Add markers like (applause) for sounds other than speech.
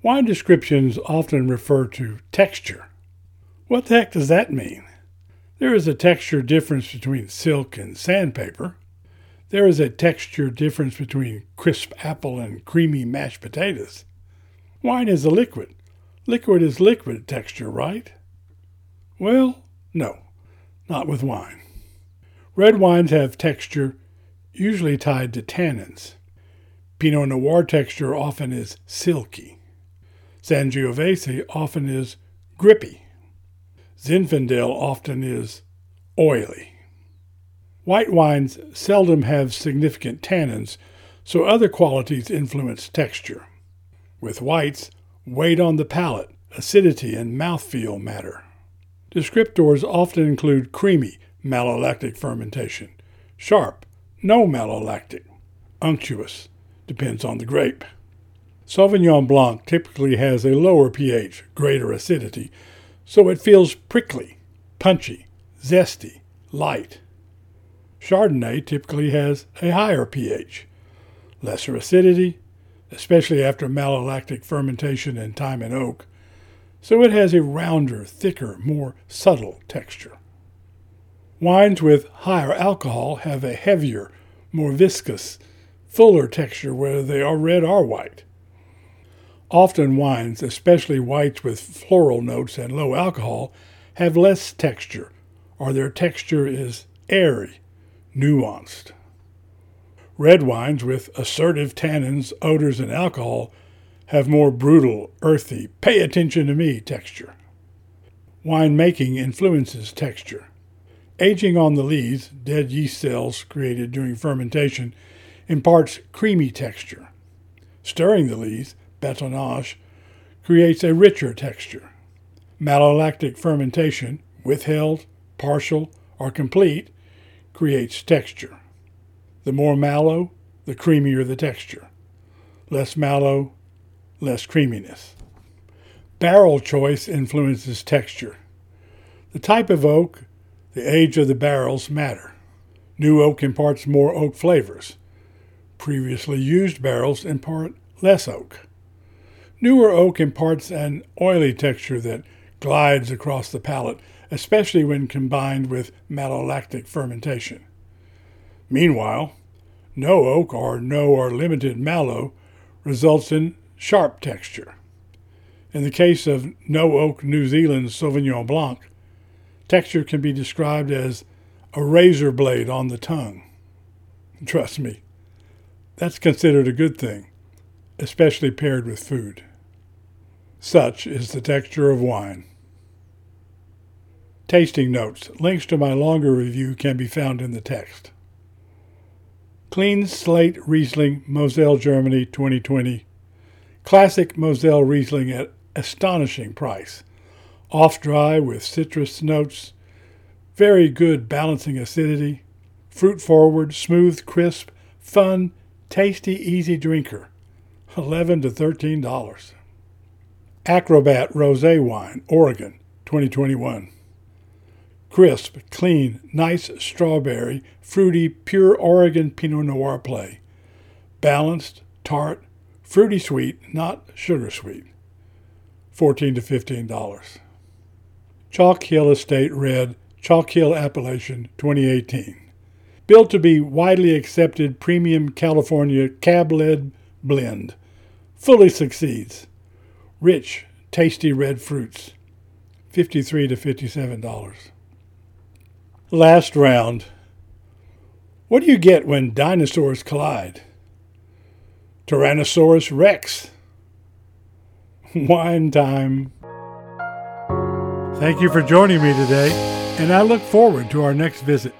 Wine descriptions often refer to texture. What the heck does that mean? There is a texture difference between silk and sandpaper. There is a texture difference between crisp apple and creamy mashed potatoes. Wine is a liquid. Liquid is liquid texture, right? Well, no, not with wine. Red wines have texture usually tied to tannins. Pinot Noir texture often is silky. Sangiovese often is grippy. Zinfandel often is oily. White wines seldom have significant tannins, so other qualities influence texture. With whites, weight on the palate, acidity, and mouthfeel matter. Descriptors often include creamy, malolactic fermentation, sharp, no malolactic, unctuous, depends on the grape. Sauvignon Blanc typically has a lower pH, greater acidity, so it feels prickly, punchy, zesty, light. Chardonnay typically has a higher pH, lesser acidity, especially after malolactic fermentation in time and oak, so it has a rounder, thicker, more subtle texture. Wines with higher alcohol have a heavier, more viscous, fuller texture whether they are red or white. Often wines, especially whites with floral notes and low alcohol, have less texture, or their texture is airy, nuanced. Red wines with assertive tannins, odors, and alcohol have more brutal, earthy, pay attention to me texture. Wine making influences texture. Aging on the lees, dead yeast cells created during fermentation, imparts creamy texture. Stirring the lees batonnage, creates a richer texture. Malolactic fermentation, withheld, partial, or complete, creates texture. The more malo, the creamier the texture. Less malo, less creaminess. Barrel choice influences texture. The type of oak, the age of the barrels matter. New oak imparts more oak flavors. Previously used barrels impart less oak. Newer oak imparts an oily texture that glides across the palate, especially when combined with malolactic fermentation. Meanwhile, no oak or no or limited malo results in sharp texture. In the case of no oak New Zealand Sauvignon Blanc, texture can be described as a razor blade on the tongue. Trust me, that's considered a good thing, especially paired with food. Such is the texture of wine. Tasting notes. Links to my longer review can be found in the text. Clean Slate Riesling, Moselle, Germany, 2020. Classic Moselle Riesling at astonishing price. Off dry with citrus notes. Very good balancing acidity. Fruit forward, smooth, crisp, fun, tasty, easy drinker. 11 to $13. Acrobat Rosé Wine, Oregon, 2021. Crisp, clean, nice strawberry, fruity, pure Oregon Pinot Noir play. Balanced, tart, fruity sweet, not sugar sweet. 14 to $15. Chalk Hill Estate Red, Chalk Hill Appellation, 2018. Built to be widely accepted premium California cab led blend. Fully succeeds rich, tasty red fruits. 53 to $57. Last round. What do you get when dinosaurs collide? Tyrannosaurus rex. (laughs) Wine time. Thank you for joining me today, and I look forward to our next visit.